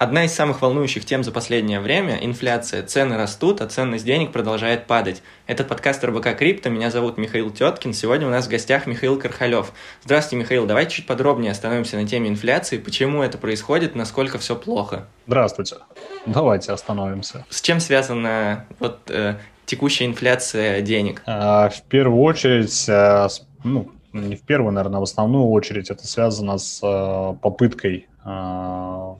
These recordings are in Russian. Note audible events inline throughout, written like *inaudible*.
Одна из самых волнующих тем за последнее время – инфляция. Цены растут, а ценность денег продолжает падать. Это подкаст РБК Крипто, меня зовут Михаил Теткин. Сегодня у нас в гостях Михаил Кархалев. Здравствуйте, Михаил. Давайте чуть подробнее остановимся на теме инфляции. Почему это происходит, насколько все плохо? Здравствуйте. Давайте остановимся. С чем связана вот, э, текущая инфляция денег? А, в первую очередь, э, ну, не в первую, наверное, а в основную очередь это связано с э, попыткой э,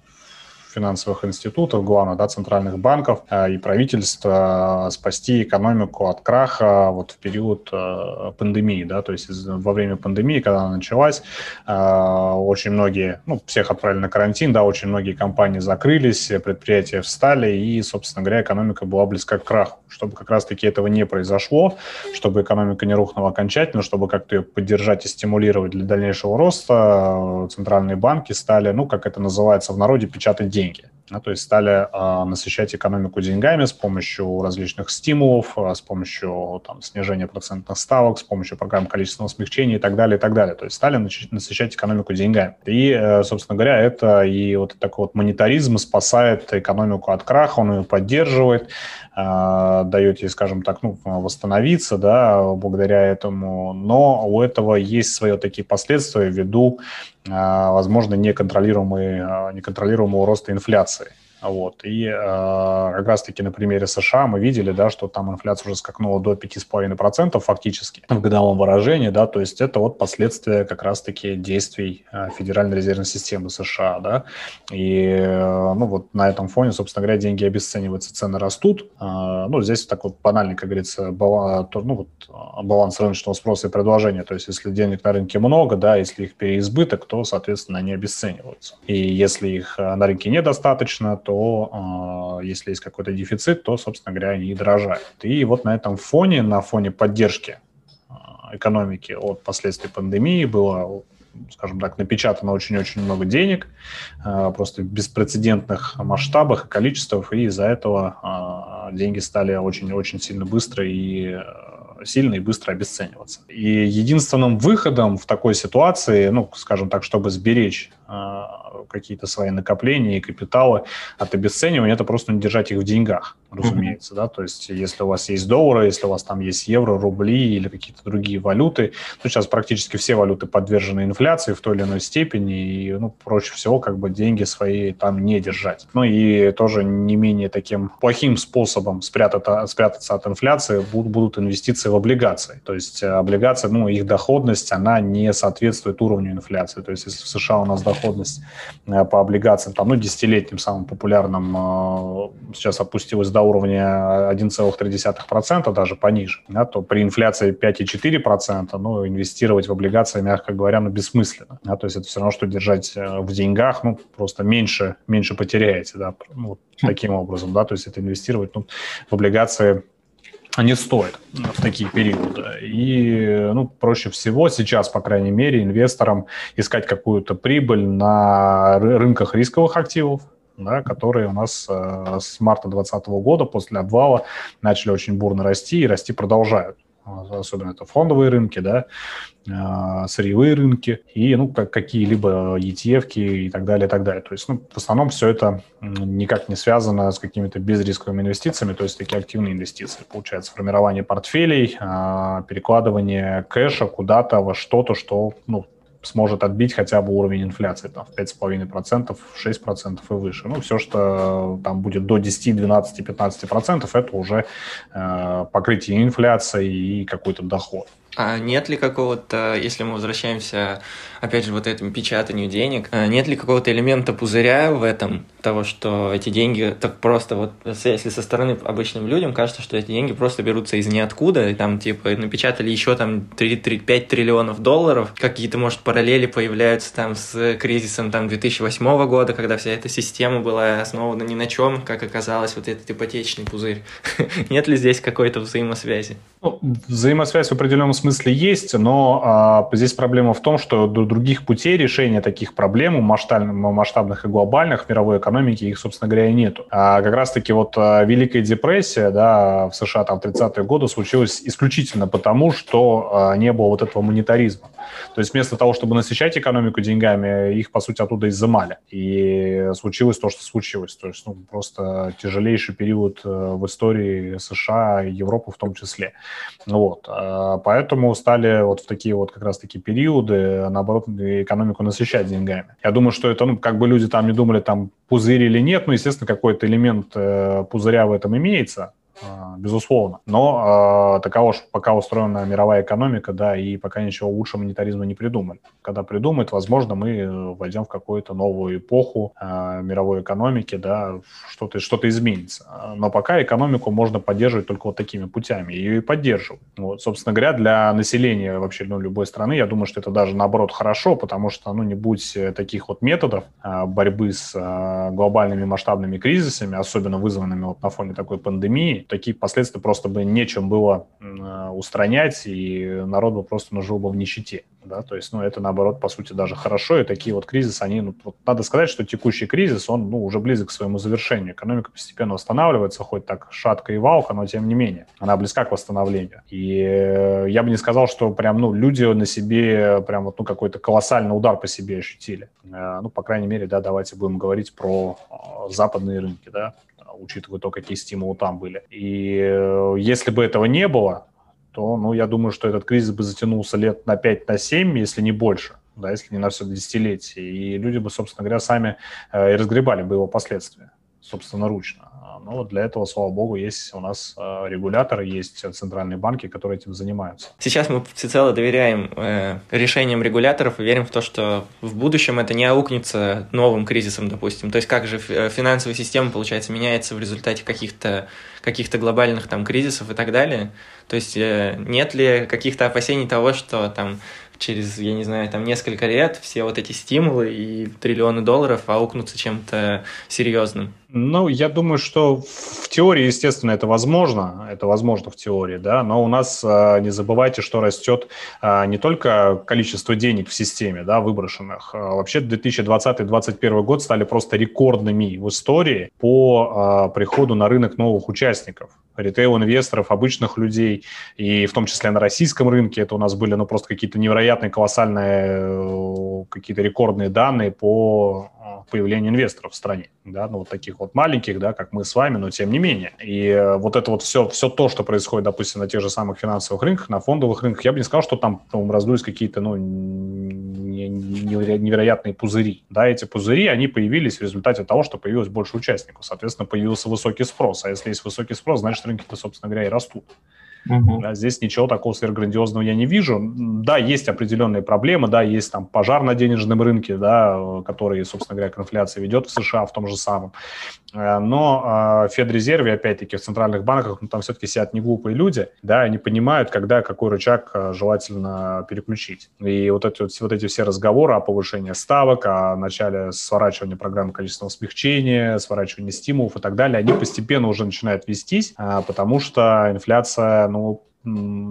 финансовых институтов, главных да, центральных банков э, и правительства э, спасти экономику от краха вот в период э, пандемии. Да, то есть во время пандемии, когда она началась, очень многие, ну, всех отправили на карантин, да, очень многие компании закрылись, предприятия встали, и, собственно говоря, экономика была близка к краху. Чтобы как раз-таки этого не произошло, чтобы экономика не рухнула окончательно, чтобы как-то ее поддержать и стимулировать для дальнейшего роста, центральные банки стали, ну, как это называется в народе, печатать деньги деньги. Ну, то есть стали э, насыщать экономику деньгами с помощью различных стимулов, э, с помощью там, снижения процентных ставок, с помощью программ количественного смягчения и так далее, и так далее. То есть стали насыщать экономику деньгами. И, э, собственно говоря, это и вот такой вот монетаризм спасает экономику от краха, он ее поддерживает, э, дает ей, скажем так, ну, восстановиться, да, благодаря этому. Но у этого есть свои такие последствия ввиду а, возможно, неконтролируемый, а, неконтролируемого роста инфляции. Вот. И э, как раз-таки на примере США мы видели, да, что там инфляция уже скакнула до 5,5% фактически. В годовом выражении, да, то есть это вот последствия как раз-таки действий э, Федеральной резервной системы США, да, и э, ну вот на этом фоне, собственно говоря, деньги обесцениваются, цены растут, э, ну здесь такой банальный, как говорится, баланс, ну, вот, баланс рыночного спроса и предложения, то есть если денег на рынке много, да, если их переизбыток, то, соответственно, они обесцениваются, и если их на рынке недостаточно, то то э, если есть какой-то дефицит, то, собственно говоря, они и дорожают. И вот на этом фоне, на фоне поддержки э, экономики от последствий пандемии было скажем так, напечатано очень-очень много денег, э, просто в беспрецедентных масштабах и количествах, и из-за этого деньги стали очень-очень сильно быстро и сильно и быстро обесцениваться. И единственным выходом в такой ситуации, ну, скажем так, чтобы сберечь э, какие-то свои накопления и капиталы от обесценивания, это просто не держать их в деньгах, разумеется, да, то есть если у вас есть доллары, если у вас там есть евро, рубли или какие-то другие валюты, то сейчас практически все валюты подвержены инфляции в той или иной степени, и, ну, проще всего как бы деньги свои там не держать. Ну и тоже не менее таким плохим способом спрятаться, спрятаться от инфляции будут, будут инвестиции в облигации. То есть э, облигации, ну, их доходность, она не соответствует уровню инфляции. То есть если в США у нас доходность э, по облигациям, там, ну, десятилетним самым популярным э, сейчас опустилась до уровня 1,3%, даже пониже, да, то при инфляции 5,4%, ну, инвестировать в облигации, мягко говоря, ну, бессмысленно. Да, то есть это все равно, что держать в деньгах, ну, просто меньше, меньше потеряете, да, ну, вот таким образом, да, то есть это инвестировать ну, в облигации не стоит в такие периоды. И ну, проще всего сейчас, по крайней мере, инвесторам искать какую-то прибыль на рынках рисковых активов, да, которые у нас э, с марта 2020 года после обвала начали очень бурно расти и расти продолжают особенно это фондовые рынки, да, а, сырьевые рынки и, ну, как, какие-либо ETF и так далее, и так далее. То есть, ну, в основном все это никак не связано с какими-то безрисковыми инвестициями, то есть такие активные инвестиции. Получается формирование портфелей, а, перекладывание кэша куда-то во что-то, что, ну, сможет отбить хотя бы уровень инфляции там, в 5,5%, 6% и выше. Ну, все, что там будет до 10, 12, 15%, это уже э, покрытие инфляции и какой-то доход. А нет ли какого-то, если мы возвращаемся, опять же, вот этому печатанию денег, а нет ли какого-то элемента пузыря в этом, того, что эти деньги так просто вот, если со стороны обычным людям кажется, что эти деньги просто берутся из ниоткуда, и там, типа, напечатали еще там 3, 3, 5 триллионов долларов, какие-то, может, параллели появляются там с кризисом там 2008 года, когда вся эта система была основана ни на чем, как оказалось, вот этот ипотечный пузырь. *laughs* Нет ли здесь какой-то взаимосвязи? Ну, взаимосвязь в определенном смысле есть, но а, здесь проблема в том, что других путей решения таких проблем, масштабных, масштабных и глобальных в мировой экономике, их, собственно говоря, и нету. А как раз-таки вот а, Великая депрессия да, в США там, в 30-е годы случилась исключительно потому, что а, не было вот этого монетаризма. То есть вместо того, чтобы насыщать экономику деньгами, их, по сути, оттуда изымали. И случилось то, что случилось. То есть ну, просто тяжелейший период э, в истории США и Европы в том числе. Вот. А поэтому стали вот в такие вот как раз-таки периоды, наоборот, экономику насыщать деньгами. Я думаю, что это, ну, как бы люди там не думали, там пузырь или нет, ну, естественно, какой-то элемент э, пузыря в этом имеется, а, безусловно. Но э, такова уж пока устроена мировая экономика, да, и пока ничего лучше монетаризма не придумали. Когда придумают, возможно, мы войдем в какую-то новую эпоху э, мировой экономики, да, что-то что изменится. Но пока экономику можно поддерживать только вот такими путями. Ее и поддерживают. Вот, собственно говоря, для населения вообще ну, любой страны, я думаю, что это даже наоборот хорошо, потому что, ну, не будь таких вот методов э, борьбы с э, глобальными масштабными кризисами, особенно вызванными вот на фоне такой пандемии, такие последствия просто бы нечем было э, устранять, и народ бы просто ну, жил бы в нищете. Да? То есть, ну, это, наоборот, по сути, даже хорошо, и такие вот кризисы, они, ну, надо сказать, что текущий кризис, он, ну, уже близок к своему завершению. Экономика постепенно восстанавливается, хоть так шатко и валко, но тем не менее, она близка к восстановлению. И э, я бы не сказал, что прям, ну, люди на себе прям вот, ну, какой-то колоссальный удар по себе ощутили. Э, ну, по крайней мере, да, давайте будем говорить про западные рынки, да, учитывая то, какие стимулы там были. И э, если бы этого не было, то, ну, я думаю, что этот кризис бы затянулся лет на 5, на 7, если не больше, да, если не на все десятилетие. И люди бы, собственно говоря, сами э, и разгребали бы его последствия, собственно, ручно. Но вот для этого, слава богу, есть у нас э, регуляторы, есть центральные банки, которые этим занимаются. Сейчас мы всецело доверяем э, решениям регуляторов и верим в то, что в будущем это не аукнется новым кризисом, допустим. То есть как же э, финансовая система, получается, меняется в результате каких-то каких-то глобальных там кризисов и так далее. То есть э, нет ли каких-то опасений того, что там через, я не знаю, там несколько лет все вот эти стимулы и триллионы долларов аукнутся чем-то серьезным? Ну, я думаю, что в теории, естественно, это возможно, это возможно в теории, да, но у нас, а, не забывайте, что растет а, не только количество денег в системе, да, выброшенных. А вообще 2020-2021 год стали просто рекордными в истории по приходу на рынок новых участников ритейл-инвесторов, обычных людей, и в том числе на российском рынке это у нас были ну, просто какие-то невероятные, колоссальные, э, какие-то рекордные данные по э, появлению инвесторов в стране, да, ну, вот таких вот маленьких, да, как мы с вами, но тем не менее. И э, вот это вот все, все то, что происходит, допустим, на тех же самых финансовых рынках, на фондовых рынках, я бы не сказал, что там ну, раздулись какие-то, ну, невероятные пузыри. Да, эти пузыри, они появились в результате того, что появилось больше участников. Соответственно, появился высокий спрос. А если есть высокий спрос, значит, рынки-то, собственно говоря, и растут. Угу. Да, здесь ничего такого сверхграндиозного я не вижу. Да, есть определенные проблемы, да, есть там пожар на денежном рынке, да, который, собственно говоря, к инфляции ведет в США в том же самом. Э, но э, в Федрезерве, опять-таки, в центральных банках, ну, там все-таки сидят не глупые люди, да, они понимают, когда какой рычаг э, желательно переключить. И вот эти, вот, эти все разговоры о повышении ставок, о начале сворачивания программы количественного смягчения, сворачивания стимулов и так далее, они постепенно уже начинают вестись, потому что инфляция, ну,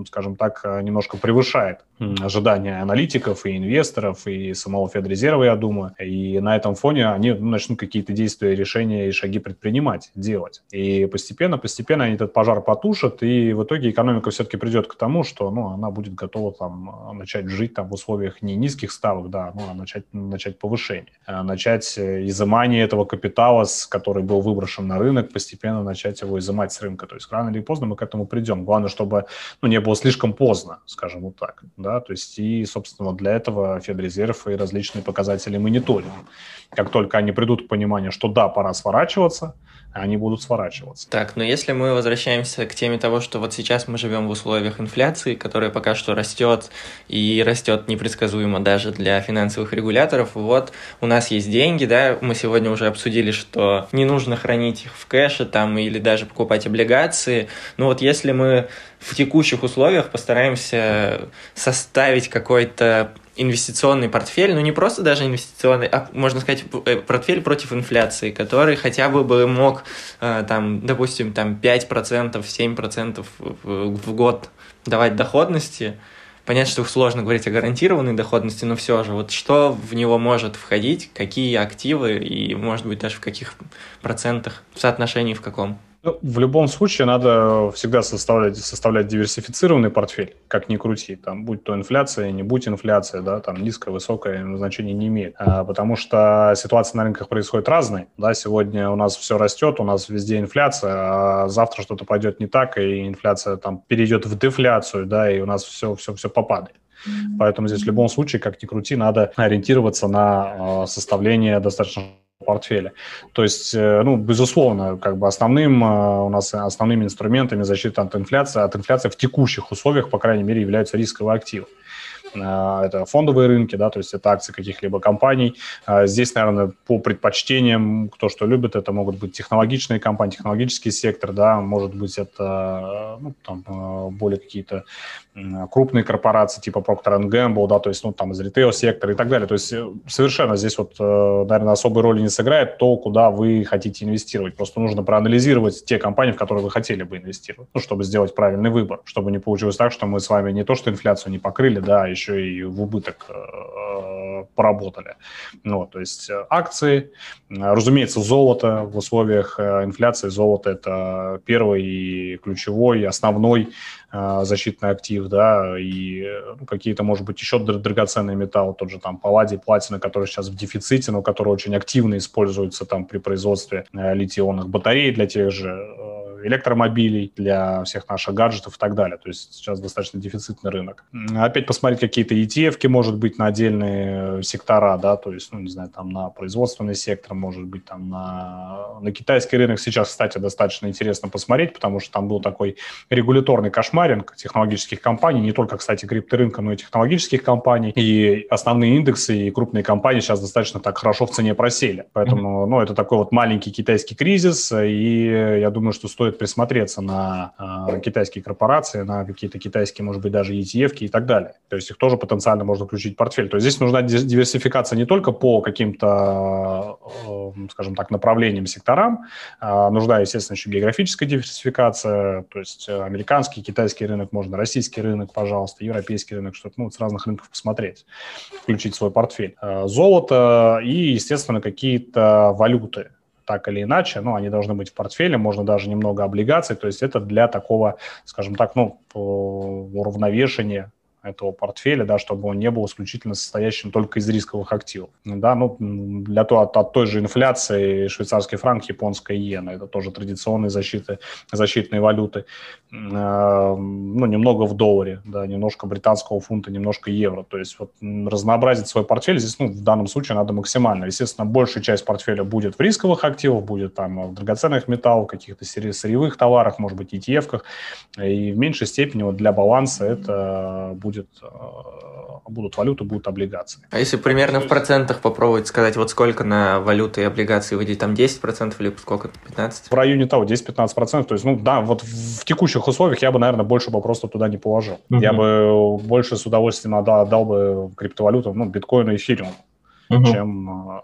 скажем так, немножко превышает ожидания аналитиков и инвесторов, и самого Федрезерва, я думаю. И на этом фоне они ну, начнут какие-то действия, решения и шаги предпринимать, делать. И постепенно, постепенно они этот пожар потушат, и в итоге экономика все-таки придет к тому, что ну, она будет готова там, начать жить там, в условиях не низких ставок, да, ну, а начать, начать повышение. А начать изымание этого капитала, который был выброшен на рынок, постепенно начать его изымать с рынка. То есть рано или поздно мы к этому придем. Главное, чтобы ну, не было слишком поздно, скажем вот так. Да? Да, то есть и, собственно, вот для этого Федрезерв и различные показатели мониторинга. Как только они придут к пониманию, что да, пора сворачиваться, они будут сворачиваться. Так, но если мы возвращаемся к теме того, что вот сейчас мы живем в условиях инфляции, которая пока что растет и растет непредсказуемо даже для финансовых регуляторов, вот у нас есть деньги, да, мы сегодня уже обсудили, что не нужно хранить их в кэше там или даже покупать облигации, но вот если мы в текущих условиях постараемся составить какой-то инвестиционный портфель, ну не просто даже инвестиционный, а можно сказать э, портфель против инфляции, который хотя бы бы мог э, там, допустим, там 5%, 7% в год давать доходности, понятно, что сложно говорить о гарантированной доходности, но все же, вот что в него может входить, какие активы и, может быть, даже в каких процентах, в соотношении в каком? Ну, в любом случае надо всегда составлять, составлять диверсифицированный портфель, как ни крути, там, будь то инфляция, не будь инфляция, да, там низкая, высокая значения не имеет, а, потому что ситуация на рынках происходит разные, да, сегодня у нас все растет, у нас везде инфляция, а завтра что-то пойдет не так, и инфляция там перейдет в дефляцию, да, и у нас все, все, все попадает. Поэтому здесь в любом случае, как ни крути, надо ориентироваться на а, составление достаточно портфеля. То есть, э, ну, безусловно, как бы основным э, у нас основными инструментами защиты от инфляции, от инфляции в текущих условиях, по крайней мере, являются рисковые активы. Э, это фондовые рынки, да, то есть это акции каких-либо компаний. Здесь, наверное, по предпочтениям, кто что любит, это могут быть технологичные компании, технологический сектор, да, может быть, это ну, там, более какие-то крупные корпорации типа Procter Gamble, да, то есть, ну, там из ритейл-сектора и так далее. То есть э, совершенно здесь вот, э, наверное, особой роли не сыграет то, куда вы хотите инвестировать. Просто нужно проанализировать те компании, в которые вы хотели бы инвестировать, ну, чтобы сделать правильный выбор, чтобы не получилось так, что мы с вами не то, что инфляцию не покрыли, да, а еще и в убыток э, поработали. Ну, то есть акции, разумеется, золото в условиях инфляции, золото – это первый ключевой, основной защитный актив, да, и ну, какие-то, может быть, еще драгоценные металлы, тот же там палладий, платина, который сейчас в дефиците, но который очень активно используется там при производстве э, литий-ионных батарей для тех же э, электромобилей, для всех наших гаджетов и так далее. То есть сейчас достаточно дефицитный рынок. Опять посмотреть какие-то ETF, может быть, на отдельные сектора, да, то есть, ну, не знаю, там на производственный сектор, может быть, там на, на китайский рынок. Сейчас, кстати, достаточно интересно посмотреть, потому что там был такой регуляторный кошмаринг технологических компаний, не только, кстати, крипторынка, но и технологических компаний. И основные индексы и крупные компании сейчас достаточно так хорошо в цене просели. Поэтому, ну, это такой вот маленький китайский кризис, и я думаю, что стоит стоит присмотреться на э, китайские корпорации, на какие-то китайские, может быть, даже ETF и так далее. То есть их тоже потенциально можно включить в портфель. То есть здесь нужна диверсификация не только по каким-то, э, скажем так, направлениям, секторам, э, нужна, естественно, еще географическая диверсификация, то есть э, американский, китайский рынок, можно российский рынок, пожалуйста, европейский рынок, чтобы ну, с разных рынков посмотреть, включить свой портфель. Э, золото и, естественно, какие-то валюты так или иначе, ну, они должны быть в портфеле, можно даже немного облигаций, то есть это для такого, скажем так, ну, уравновешения этого портфеля, да, чтобы он не был исключительно состоящим только из рисковых активов. Да, ну, для того, от, от той же инфляции швейцарский франк, японская иена, это тоже традиционные защиты, защитные валюты, э, ну, немного в долларе, да, немножко британского фунта, немножко евро, то есть вот разнообразить свой портфель здесь, ну, в данном случае надо максимально. Естественно, большая часть портфеля будет в рисковых активах, будет там в драгоценных металлах, каких-то сырьевых товарах, может быть, ETF-ках, и в меньшей степени вот для баланса это будет будет, э, будут валюты, будут облигации. А если примерно в процентах попробовать сказать, вот сколько на валюты и облигации выйдет, там 10% или сколько, 15%? В районе того, 10-15%. То есть, ну да, вот в текущих условиях я бы, наверное, больше бы просто туда не положил. Угу. Я бы больше с удовольствием отдал, отдал бы криптовалютам, ну, биткоину и эфириуму, угу. чем э,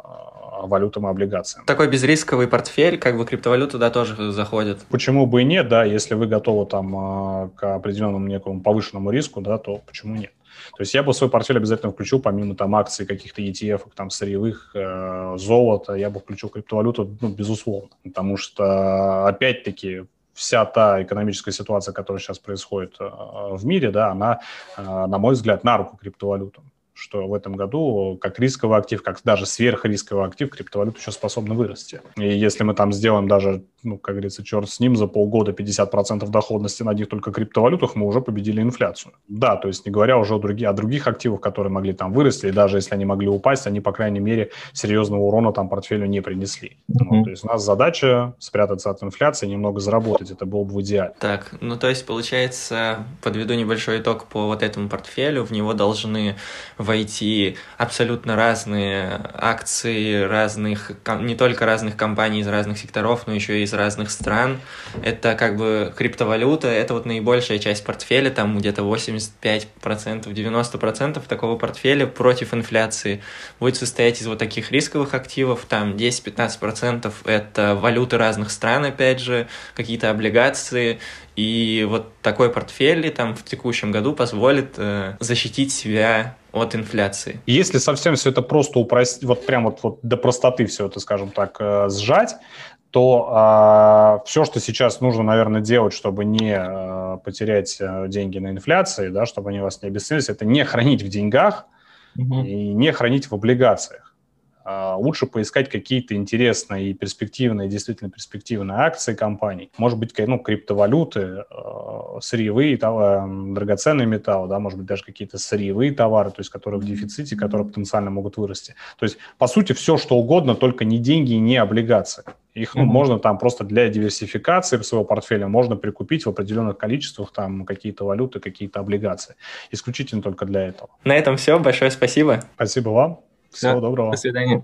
валютам и облигациям. Такой безрисковый портфель, как бы криптовалюта туда тоже заходит. Почему бы и нет, да, если вы готовы там а, к определенному некому повышенному риску, да, то почему нет? То есть я бы свой портфель обязательно включил, помимо там акций, каких-то ETF, там сырьевых, э, золота, я бы включил криптовалюту, ну, безусловно. Потому что, опять-таки, вся та экономическая ситуация, которая сейчас происходит э, в мире, да, она, э, на мой взгляд, на руку криптовалютам что в этом году как рисковый актив, как даже сверхрисковый актив криптовалюта еще способна вырасти. И если мы там сделаем даже, ну, как говорится, черт с ним, за полгода 50% доходности на одних только криптовалютах, мы уже победили инфляцию. Да, то есть не говоря уже о, других, о других активах, которые могли там вырасти, и даже если они могли упасть, они, по крайней мере, серьезного урона там портфелю не принесли. Mm-hmm. Ну, то есть у нас задача спрятаться от инфляции, немного заработать, это было бы идеально. Так, ну то есть получается, подведу небольшой итог по вот этому портфелю, в него должны войти абсолютно разные акции разных, не только разных компаний из разных секторов, но еще и из разных стран. Это как бы криптовалюта, это вот наибольшая часть портфеля, там где-то 85%, 90% такого портфеля против инфляции будет состоять из вот таких рисковых активов, там 10-15% это валюты разных стран, опять же, какие-то облигации, и вот такой портфель там в текущем году позволит э, защитить себя от инфляции. Если совсем все это просто упростить, вот прям вот, вот до простоты все это, скажем так, э, сжать, то э, а, все, что сейчас нужно, наверное, делать, чтобы не э, потерять э, деньги на инфляции, да, чтобы они вас не обесценились, это не хранить в деньгах угу. и не хранить в облигациях. А, лучше поискать какие-то интересные и перспективные, действительно перспективные акции компаний. Может быть, ну, криптовалюты, а, сырьевые, драгоценные металлы, да, может быть, даже какие-то сырьевые товары, то есть которые в дефиците, которые потенциально могут вырасти. То есть, по сути, все, что угодно, только не деньги и не облигации. Их ну, mm-hmm. можно там просто для диверсификации своего портфеля можно прикупить в определенных количествах там какие-то валюты, какие-то облигации. Исключительно только для этого. На этом все. Большое спасибо. Спасибо вам. Всего доброго. До свидания.